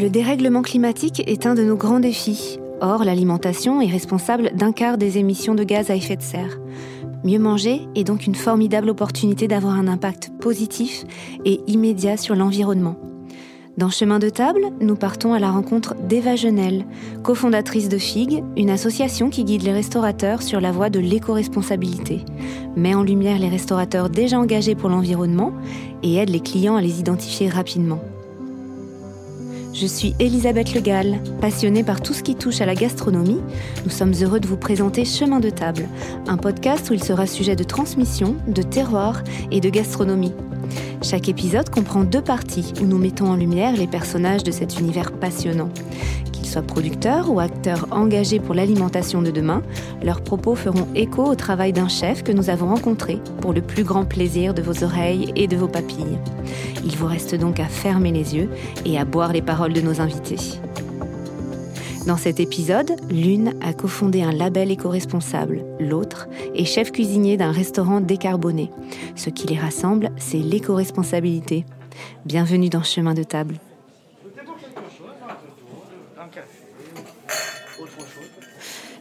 Le dérèglement climatique est un de nos grands défis. Or, l'alimentation est responsable d'un quart des émissions de gaz à effet de serre. Mieux manger est donc une formidable opportunité d'avoir un impact positif et immédiat sur l'environnement. Dans Chemin de table, nous partons à la rencontre d'Eva Genel, cofondatrice de FIG, une association qui guide les restaurateurs sur la voie de l'éco-responsabilité, met en lumière les restaurateurs déjà engagés pour l'environnement et aide les clients à les identifier rapidement. Je suis Elisabeth Legal, passionnée par tout ce qui touche à la gastronomie. Nous sommes heureux de vous présenter Chemin de table, un podcast où il sera sujet de transmission, de terroir et de gastronomie. Chaque épisode comprend deux parties où nous mettons en lumière les personnages de cet univers passionnant. Qu'ils soient producteurs ou acteurs engagés pour l'alimentation de demain, leurs propos feront écho au travail d'un chef que nous avons rencontré pour le plus grand plaisir de vos oreilles et de vos papilles. Il vous reste donc à fermer les yeux et à boire les paroles de nos invités. Dans cet épisode, l'une a cofondé un label éco-responsable, l'autre est chef cuisinier d'un restaurant décarboné. Ce qui les rassemble, c'est l'éco-responsabilité. Bienvenue dans Chemin de table.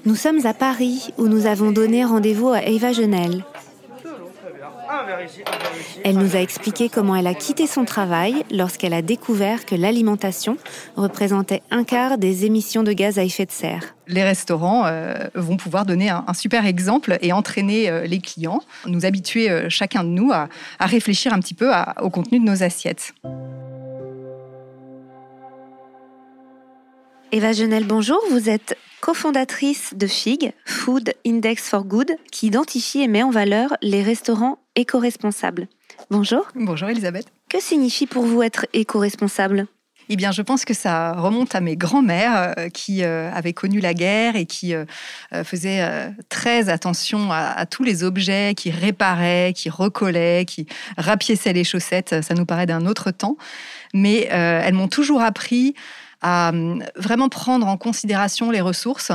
Nous sommes à Paris où nous avons donné rendez-vous à Eva Genel, elle nous a expliqué comment elle a quitté son travail lorsqu'elle a découvert que l'alimentation représentait un quart des émissions de gaz à effet de serre. Les restaurants euh, vont pouvoir donner un, super exemple et entraîner euh, les clients, nous habituer euh, chacun de nous à, réfléchir un petit peu au contenu de nos assiettes. Eva Genel, bonjour. Vous êtes cofondatrice de FIG, Food Index for Good, qui identifie et met en valeur les restaurants éco-responsables. Bonjour. Bonjour Elisabeth. Que signifie pour vous être éco-responsable? Eh bien, je pense que ça remonte à mes grands-mères euh, qui euh, avaient connu la guerre et qui euh, faisaient très attention à, tous les objets, qui réparaient, qui recollaient, qui rapiéçaient les chaussettes. Ça nous paraît d'un autre temps, mais elles m'ont toujours appris à hum, vraiment prendre en considération les ressources,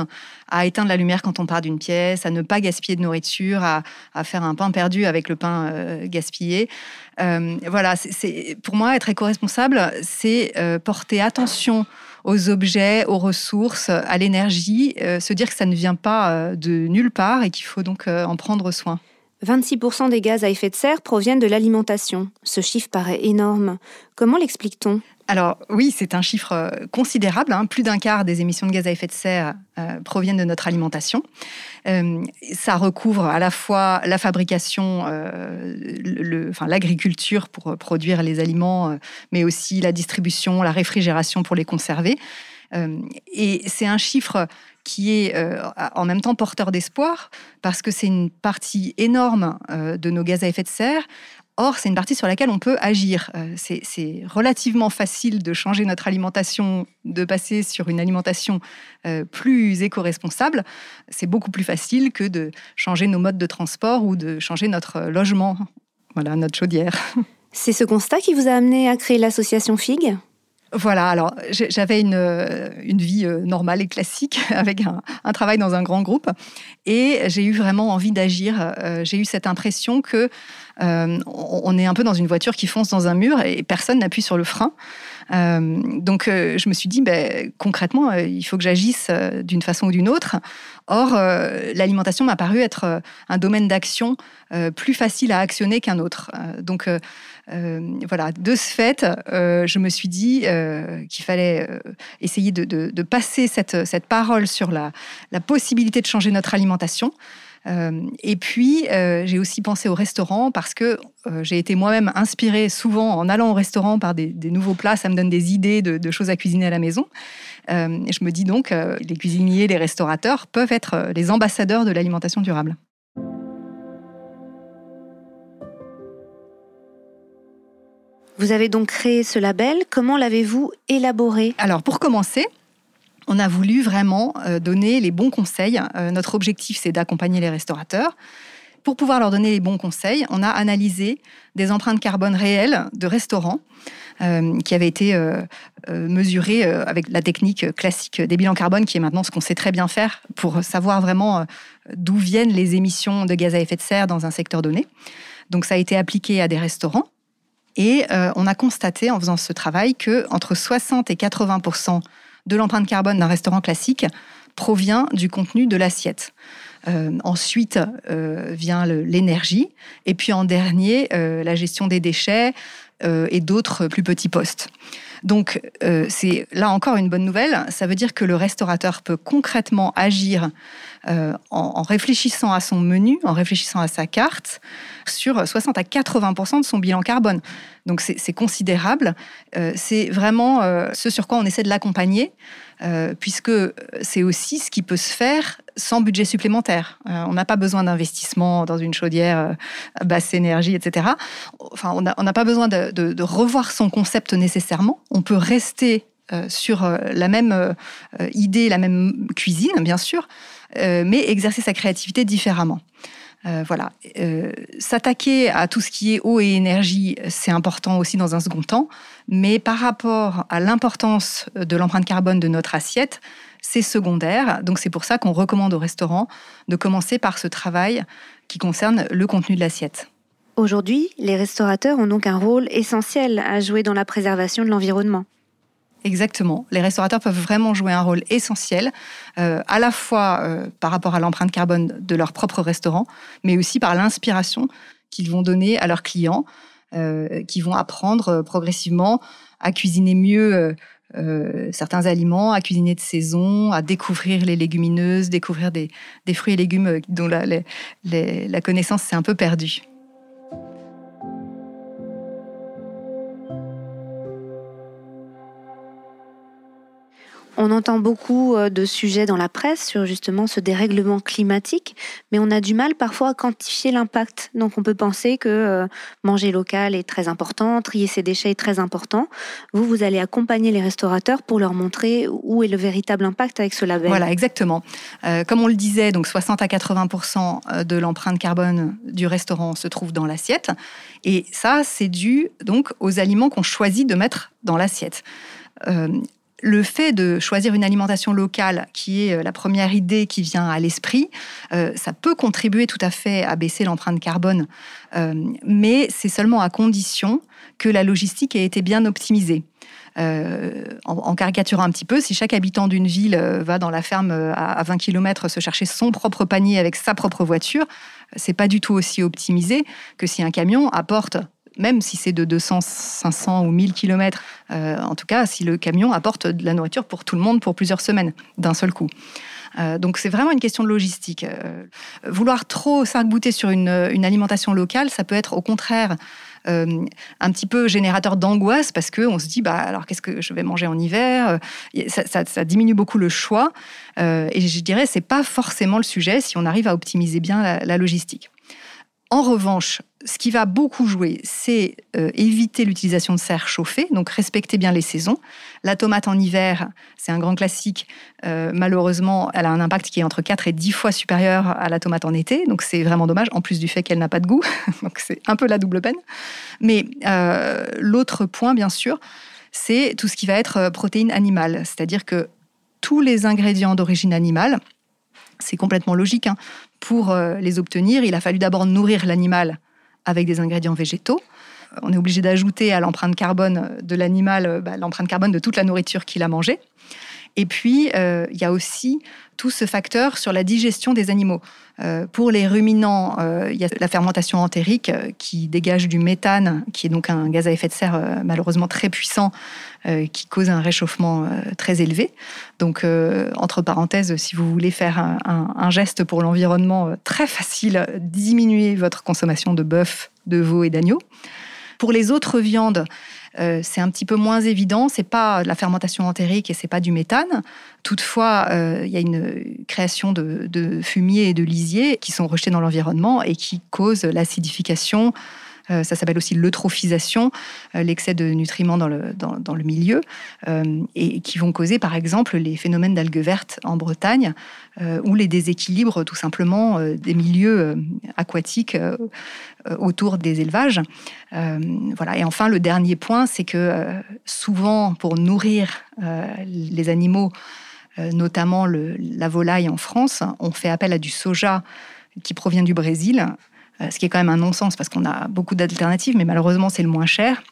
à éteindre la lumière quand on part d'une pièce, à ne pas gaspiller de nourriture, à, faire un pain perdu avec le pain euh, gaspillé. Euh, voilà, pour moi être éco-responsable, c'est euh, porter attention aux objets, aux ressources, à l'énergie, se dire que ça ne vient pas de nulle part et qu'il faut donc en prendre soin. 26% des gaz à effet de serre proviennent de l'alimentation. Ce chiffre paraît énorme. Comment l'explique-t-on? Alors oui, c'est un chiffre euh, considérable. Hein. Plus d'un quart des émissions de gaz à effet de serre euh, proviennent de notre alimentation. Euh, ça recouvre à la fois la fabrication, l'agriculture pour produire les aliments, mais aussi la distribution, la réfrigération pour les conserver. et c'est un chiffre qui est en même temps porteur d'espoir, parce que c'est une partie énorme de nos gaz à effet de serre. Or, c'est une partie sur laquelle on peut agir. Euh, c'est relativement facile de changer notre alimentation, de passer sur une alimentation plus éco-responsable. C'est beaucoup plus facile que de changer nos modes de transport ou de changer notre logement, voilà, notre chaudière. C'est ce constat qui vous a amené à créer l'association FIG? Voilà, alors j'avais une, euh, une, vie euh, normale et classique avec un, travail dans un grand groupe et j'ai eu vraiment envie d'agir. Euh, j'ai eu cette impression que on est un peu dans une voiture qui fonce dans un mur et personne n'appuie sur le frein. donc je me suis dit, ben, concrètement, il faut que j'agisse d'une façon ou d'une autre. Or, l'alimentation m'a paru être un domaine d'action plus facile à actionner qu'un autre. donc voilà, de ce fait, euh, je me suis dit euh, qu'il fallait essayer de, passer cette, cette, parole sur la, la, possibilité de changer notre alimentation. et puis, j'ai aussi pensé au restaurant parce que j'ai été moi-même inspirée souvent en allant au restaurant par des, nouveaux plats. Ça me donne des idées de, choses à cuisiner à la maison. et je me dis donc, les cuisiniers, les restaurateurs peuvent être les ambassadeurs de l'alimentation durable. Vous avez donc créé ce label. Comment l'avez-vous élaboré? Alors, pour commencer, on a voulu vraiment euh, donner les bons conseils. Euh, notre objectif, c'est d'accompagner les restaurateurs. Pour pouvoir leur donner les bons conseils, on a analysé des empreintes carbone réelles de restaurants euh, qui avaient été mesurées avec la technique classique des bilans carbone, qui est maintenant ce qu'on sait très bien faire pour savoir vraiment d'où viennent les émissions de gaz à effet de serre dans un secteur donné. Donc ça a été appliqué à des restaurants Et on a constaté en faisant ce travail que entre 60 et 80% de l'empreinte carbone d'un restaurant classique provient du contenu de l'assiette. ensuite vient l'énergie, et puis en dernier, la gestion des déchets et d'autres plus petits postes. Donc, euh, c'est là encore une bonne nouvelle. Ça veut dire que le restaurateur peut concrètement agir euh, en, réfléchissant à son menu, en réfléchissant à sa carte, sur 60 à 80% de son bilan carbone. Donc, c'est considérable. Euh, c'est vraiment ce sur quoi on essaie de l'accompagner, puisque c'est aussi ce qui peut se faire sans budget supplémentaire. Euh, on n'a pas besoin d'investissement dans une chaudière euh, à basse énergie, etc. Enfin, on n'a pas besoin de, revoir son concept nécessairement. On peut rester euh, sur la même idée, la même cuisine, bien sûr, mais exercer sa créativité différemment. Voilà. S'attaquer à tout ce qui est eau et énergie, c'est important aussi dans un second temps, mais par rapport à l'importance de l'empreinte carbone de notre assiette, c'est secondaire. Donc c'est pour ça qu'on recommande aux restaurants de commencer par ce travail qui concerne le contenu de l'assiette. Aujourd'hui, les restaurateurs ont donc un rôle essentiel à jouer dans la préservation de l'environnement. Exactement. Les restaurateurs peuvent vraiment jouer un rôle essentiel, euh, à la fois euh, par rapport à l'empreinte carbone de leur propre restaurant, mais aussi par l'inspiration qu'ils vont donner à leurs clients, euh, qui vont apprendre progressivement à cuisiner mieux certains aliments, à cuisiner de saison, à découvrir les légumineuses, découvrir des, fruits et légumes dont la connaissance s'est un peu perdue. On entend beaucoup euh, de sujets dans la presse sur justement ce dérèglement climatique, mais on a du mal parfois à quantifier l'impact. Donc on peut penser que euh, manger local est très important, trier ses déchets est très important. Vous, vous allez accompagner les restaurateurs pour leur montrer où est le véritable impact avec ce label. Voilà, exactement. Euh, comme on le disait, donc 60 à 80% de l'empreinte carbone du restaurant se trouve dans l'assiette, et ça, c'est dû donc aux aliments qu'on choisit de mettre dans l'assiette le fait de choisir une alimentation locale, qui est euh, la première idée qui vient à l'esprit, euh, ça peut contribuer tout à fait à baisser l'empreinte carbone, euh, mais c'est seulement à condition que la logistique ait été bien optimisée. en, caricaturant un petit peu, si chaque habitant d'une ville va dans la ferme à, 20 km se chercher son propre panier avec sa propre voiture, c'est pas du tout aussi optimisé que si un camion apporte même si c'est de 200, 500 ou 1000 km, euh, en tout cas, si le camion apporte de la nourriture pour tout le monde pour plusieurs semaines d'un seul coup. Euh, donc c'est vraiment une question de logistique. Euh, vouloir trop s'arc-bouter sur une, alimentation locale, ça peut être au contraire un petit peu générateur d'angoisse parce qu'on se dit bah alors qu'est-ce que je vais manger en hiver? Ça, diminue beaucoup le choix et je dirais c'est pas forcément le sujet si on arrive à optimiser bien la logistique. En revanche, ce qui va beaucoup jouer, c'est euh, éviter l'utilisation de serre chauffée, donc respecter bien les saisons. La tomate en hiver, c'est un grand classique. Euh, malheureusement, elle a un impact qui est entre 4 et 10 fois supérieur à la tomate en été, donc c'est vraiment dommage, en plus du fait qu'elle n'a pas de goût. donc c'est un peu la double peine. Mais euh, l'autre point, bien sûr, c'est tout ce qui va être protéines animales, c'est-à-dire que tous les ingrédients d'origine animale, c'est complètement logique. Hein. Pour les obtenir, il a fallu d'abord nourrir l'animal avec des ingrédients végétaux. On est obligé d'ajouter à l'empreinte carbone de l'animal bah, l'empreinte carbone de toute la nourriture qu'il a mangée. Et puis, euh, il y a aussi tout ce facteur sur la digestion des animaux. Euh, pour les ruminants, euh, il y a la fermentation entérique qui dégage du méthane, qui est donc un gaz à effet de serre malheureusement très puissant, qui cause un réchauffement très élevé. Donc, entre parenthèses, si vous voulez faire un, un geste pour l'environnement très facile, diminuer votre consommation de bœuf, de veau et d'agneau. Pour les autres viandes, euh, c'est un petit peu moins évident. C'est pas de la fermentation entérique et c'est pas du méthane. Toutefois, euh, il y a une création de, de fumier et de lisier qui sont rejetés dans l'environnement et qui causent l'acidification ça s'appelle aussi l'eutrophisation, euh, l'excès de nutriments dans le, dans, le milieu, euh, et qui vont causer par exemple les phénomènes d'algues vertes en Bretagne, ou les déséquilibres tout simplement des milieux aquatiques autour des élevages. voilà. Et enfin, le dernier point, c'est que souvent, pour nourrir les animaux, notamment la volaille en France, on fait appel à du soja qui provient du Brésil, ce qui est quand même un non-sens parce qu'on a beaucoup d'alternatives, mais malheureusement c'est le moins cher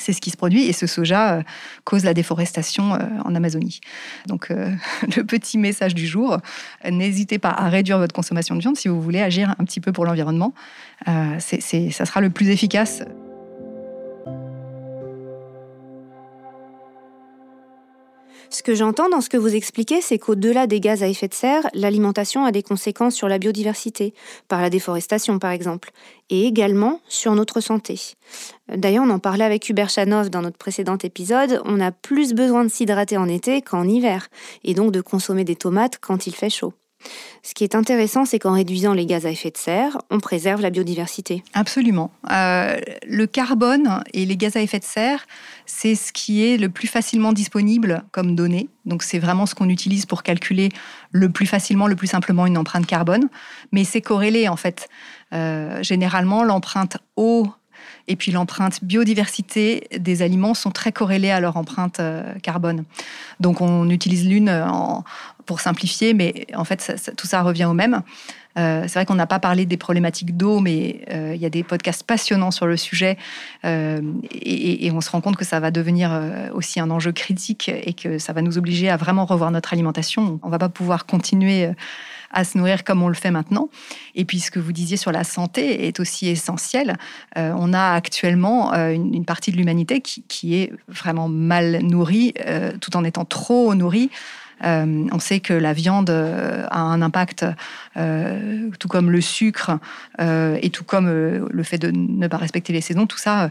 c'est ce qui se produit et ce soja euh, cause la déforestation euh, en Amazonie. Donc euh, le petit message du jour, n'hésitez pas à réduire votre consommation de viande si vous voulez agir un petit peu pour l'environnement. ça sera le plus efficace. Ce que j'entends dans ce que vous expliquez, c'est qu'au-delà des gaz à effet de serre, l'alimentation a des conséquences sur la biodiversité, par la déforestation par exemple, et également sur notre santé. D'ailleurs, on en parlait avec Hubert Chanov dans notre précédent épisode, on a plus besoin de s'hydrater en été qu'en hiver, et donc de consommer des tomates quand il fait chaud. Ce qui est intéressant, c'est qu'en réduisant les gaz à effet de serre, on préserve la biodiversité. Absolument. Euh, le carbone et les gaz à effet de serre, c'est ce qui est le plus facilement disponible comme données. Donc c'est vraiment ce qu'on utilise pour calculer le plus facilement, le plus simplement une empreinte carbone. Mais c'est corrélé en fait. Euh, généralement, l'empreinte eau et puis l'empreinte biodiversité des aliments sont très corrélées à leur empreinte euh, carbone. Donc on utilise l'une pour simplifier, mais en fait tout ça revient au même. Euh, c'est vrai qu'on n'a pas parlé des problématiques d'eau, mais euh, il y a des podcasts passionnants sur le sujet et, et, on se rend compte que ça va devenir aussi un enjeu critique et que ça va nous obliger à vraiment revoir notre alimentation. On ne va pas pouvoir continuer à se nourrir comme on le fait maintenant. Et puis ce que vous disiez sur la santé est aussi essentiel. Euh, on a actuellement euh, une, partie de l'humanité qui, est vraiment mal nourrie, euh, tout en étant trop nourrie. on sait que la viande a un impact, tout comme le sucre et tout comme le fait de ne pas respecter les saisons. Tout ça,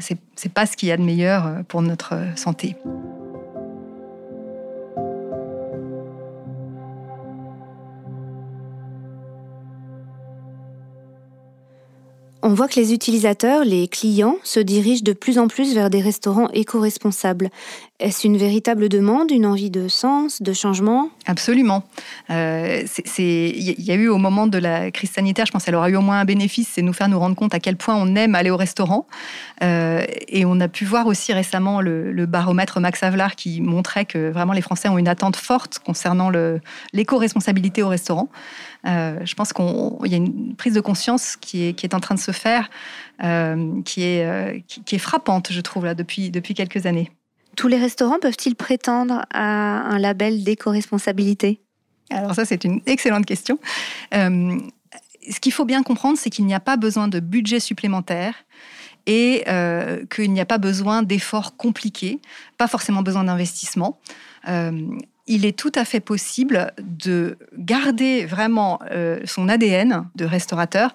c'est pas ce qu'il y a de meilleur pour notre santé. On voit que les utilisateurs, les clients, se dirigent de plus en plus vers des restaurants éco-responsables. Est-ce une véritable demande, une envie de sens, de changement? Absolument. Euh, il y a eu au moment de la crise sanitaire, je pense qu'elle aura eu au moins un bénéfice, c'est nous faire nous rendre compte à quel point on aime aller au restaurant. Euh, et on a pu voir aussi récemment le, baromètre Max Havelaar qui montrait que vraiment les Français ont une attente forte concernant l'éco-responsabilité au restaurant. Euh, je pense qu'il y a une prise de conscience qui est, en train de se faire, qui, est, frappante, je trouve, là, depuis quelques années. Tous les restaurants peuvent-ils prétendre à un label d'éco-responsabilité? Alors ça, c'est une excellente question. Euh, ce qu'il faut bien comprendre, c'est qu'il n'y a pas besoin de budget supplémentaire et euh, qu'il n'y a pas besoin d'efforts compliqués, pas forcément besoin d'investissement. Euh, il est tout à fait possible de garder vraiment son ADN de restaurateur,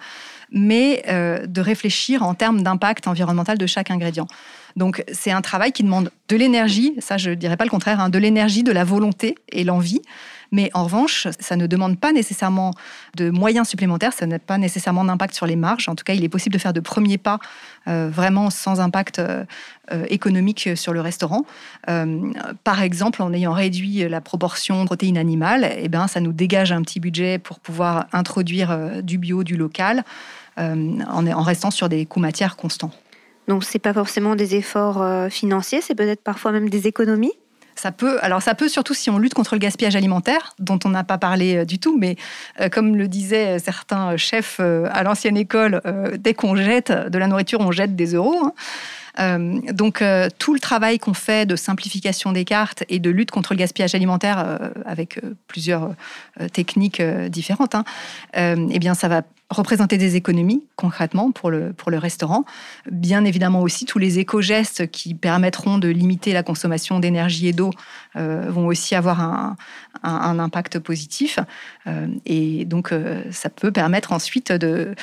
mais de réfléchir en termes d'impact environnemental de chaque ingrédient. Donc c'est un travail qui demande de l'énergie, ça je ne dirais pas le contraire, hein, de l'énergie, de la volonté et l'envie. Mais en revanche, ça ne demande pas nécessairement de moyens supplémentaires, ça n'a pas nécessairement d'impact sur les marges. En tout cas, il est possible de faire de premiers pas euh, vraiment sans impact euh, euh, économique sur le restaurant. par exemple, en ayant réduit la proportion de protéines animales, eh ben, ça nous dégage un petit budget pour pouvoir introduire du bio, du local, en, en restant sur des coûts matières constants. Donc c'est pas forcément des efforts euh, financiers, c'est peut-être parfois même des économies. Ça peut, alors ça peut surtout si on lutte contre le gaspillage alimentaire, dont on n'a pas parlé euh, du tout, mais euh, comme le disaient certains chefs à l'ancienne école, dès qu'on jette de la nourriture, on jette des euros. Hein. Euh, donc euh, tout le travail qu'on fait de simplification des cartes et de lutte contre le gaspillage alimentaire euh, avec plusieurs techniques différentes, hein, eh bien ça va représenter des économies concrètement pour le, pour le restaurant. Bien évidemment aussi, tous les éco-gestes qui permettront de limiter la consommation d'énergie et d'eau vont aussi avoir un, un impact positif. et donc, ça peut permettre ensuite de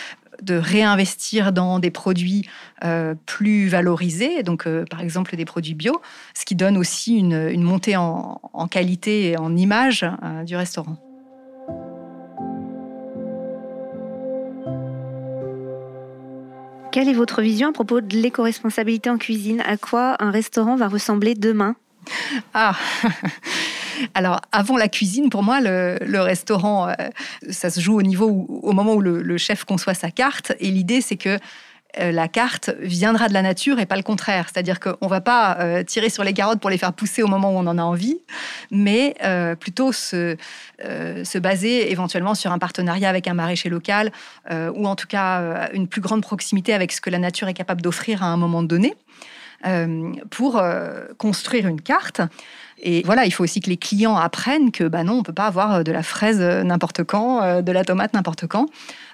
de réinvestir dans des produits euh, plus valorisés, donc euh, par exemple des produits bio, ce qui donne aussi une, montée en, qualité et en image euh, du restaurant. Quelle est votre vision à propos de l'éco-responsabilité en cuisine? À quoi un restaurant va ressembler demain? Ah Alors, avant la cuisine, pour moi, le, restaurant, euh, ça se joue au niveau au moment où le, chef conçoit sa carte. Et l'idée, c'est que euh, la carte viendra de la nature et pas le contraire. C'est-à-dire qu'on ne va pas euh, tirer sur les carottes pour les faire pousser au moment où on en a envie, mais plutôt se, se, baser éventuellement sur un partenariat avec un maraîcher local ou en tout cas une plus grande proximité avec ce que la nature est capable d'offrir à un moment donné pour construire une carte. Et voilà, il faut aussi que les clients apprennent que bah non, on peut pas avoir de la fraise n'importe quand, de la tomate n'importe quand.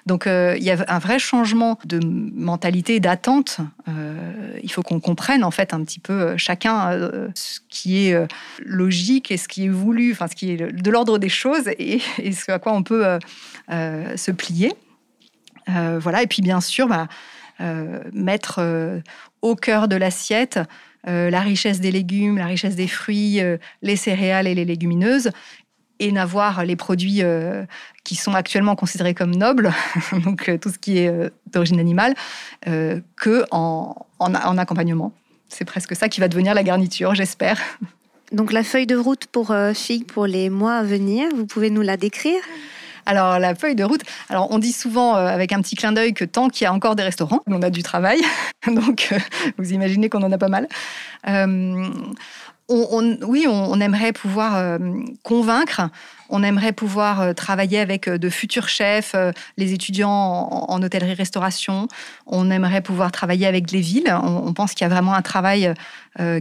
Donc euh, il y a un vrai changement de mentalité, d'attente. Euh, il faut qu'on comprenne en fait un petit peu euh, chacun ce qui est logique et ce qui est voulu, enfin ce qui est de l'ordre des choses et, ce à quoi on peut se plier. voilà, et puis bien sûr, bah, mettre au cœur de l'assiette la richesse des légumes, la richesse des fruits, les céréales et les légumineuses, et n'avoir les produits euh, qui sont actuellement considérés comme nobles, donc euh, tout ce qui est euh, d'origine animale, que en, accompagnement. C'est presque ça qui va devenir la garniture, j'espère. Donc la feuille de route pour filles pour les mois à venir, vous pouvez nous la décrire? Alors, la feuille de route, alors on dit souvent avec un petit clin d'œil que tant qu'il y a encore des restaurants, on a du travail. Donc, vous imaginez qu'on en a pas mal oui, on, aimerait pouvoir euh, convaincre, on aimerait pouvoir euh, travailler avec euh, de futurs chefs, les étudiants en, hôtellerie-restauration, on aimerait pouvoir travailler avec les villes. On, pense qu'il y a vraiment un travail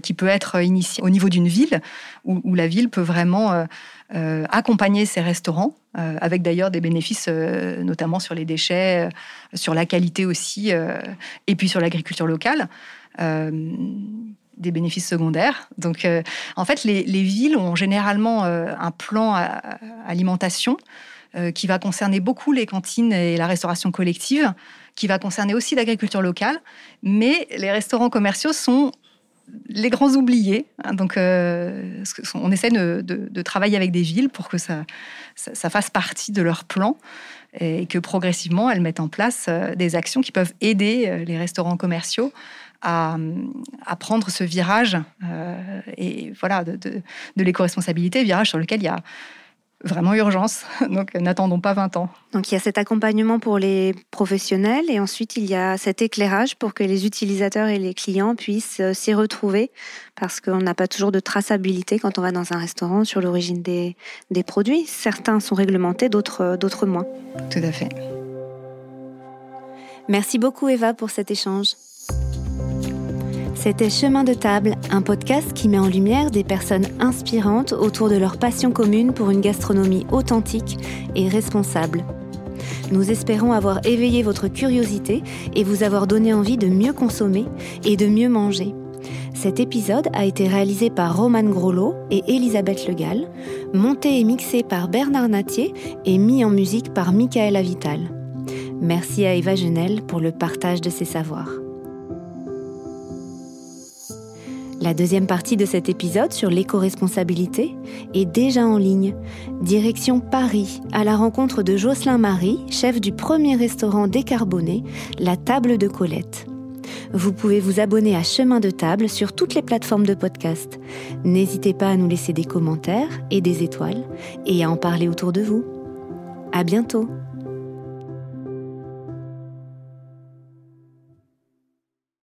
qui peut être initié au niveau d'une ville, où, la ville peut vraiment accompagner ces restaurants, avec d'ailleurs des bénéfices notamment sur les déchets, sur la qualité aussi, et puis sur l'agriculture locale des bénéfices secondaires. Donc, euh, en fait, les, villes ont généralement euh, un plan alimentation euh, qui va concerner beaucoup les cantines et la restauration collective, qui va concerner aussi l'agriculture locale. Mais les restaurants commerciaux sont les grands oubliés. Hein. donc, on essaie de, travailler avec des villes pour que ça, fasse partie de leur plan et que progressivement, elles mettent en place des actions qui peuvent aider les restaurants commerciaux à, prendre ce virage euh, et voilà de, de, l'éco-responsabilité, virage sur lequel il y a vraiment urgence. Donc n'attendons pas 20 ans. Donc il y a cet accompagnement pour les professionnels et ensuite il y a cet éclairage pour que les utilisateurs et les clients puissent euh, s'y retrouver parce qu'on n'a pas toujours de traçabilité quand on va dans un restaurant sur l'origine des, des produits. Certains sont réglementés, d'autres, d'autres moins. Tout à fait. Merci beaucoup Eva pour cet échange. C'était Chemin de table, un podcast qui met en lumière des personnes inspirantes autour de leur passion commune pour une gastronomie authentique et responsable. Nous espérons avoir éveillé votre curiosité et vous avoir donné envie de mieux consommer et de mieux manger. Cet épisode a été réalisé par Romane Grollo et Elisabeth Legal, monté et mixé par Bernard Natier et mis en musique par Michael Avital. Merci à Eva Genel pour le partage de ses savoirs. La deuxième partie de cet épisode sur l'éco-responsabilité est déjà en ligne. Direction Paris, à la rencontre de Jocelyn Marie, chef du premier restaurant décarboné, La Table de Colette. Vous pouvez vous abonner à Chemin de Table sur toutes les plateformes de podcast. N'hésitez pas à nous laisser des commentaires et des étoiles et à en parler autour de vous. À bientôt!